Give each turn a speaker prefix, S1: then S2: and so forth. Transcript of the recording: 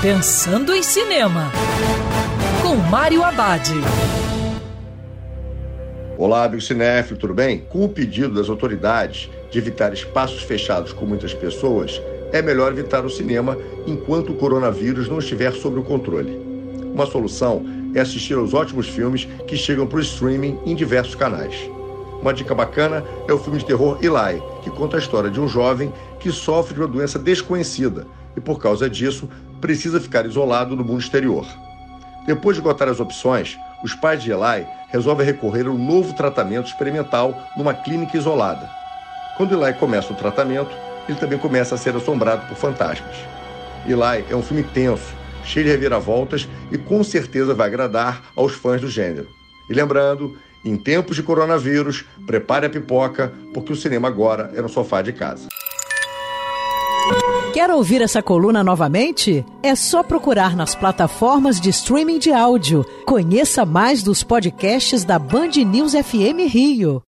S1: Pensando em Cinema, com Mário Abad.
S2: Olá, amigo cinéfilo, tudo bem? Com o pedido das autoridades de evitar espaços fechados com muitas pessoas, é melhor evitar o cinema enquanto o coronavírus não estiver sob o controle. Uma solução é assistir aos ótimos filmes que chegam para o streaming em diversos canais. Uma dica bacana é o filme de terror Eli, que conta a história de um jovem que sofre de uma doença desconhecida e, por causa disso, precisa ficar isolado no mundo exterior. Depois de esgotar as opções, os pais de Eli resolvem recorrer a um novo tratamento experimental numa clínica isolada. Quando Eli começa o tratamento, ele também começa a ser assombrado por fantasmas. Eli é um filme tenso, cheio de reviravoltas e com certeza vai agradar aos fãs do gênero. E lembrando, em tempos de coronavírus, prepare a pipoca, porque o cinema agora é no sofá de casa.
S1: Quer ouvir essa coluna novamente? É só procurar nas plataformas de streaming de áudio. Conheça mais dos podcasts da Band News FM Rio.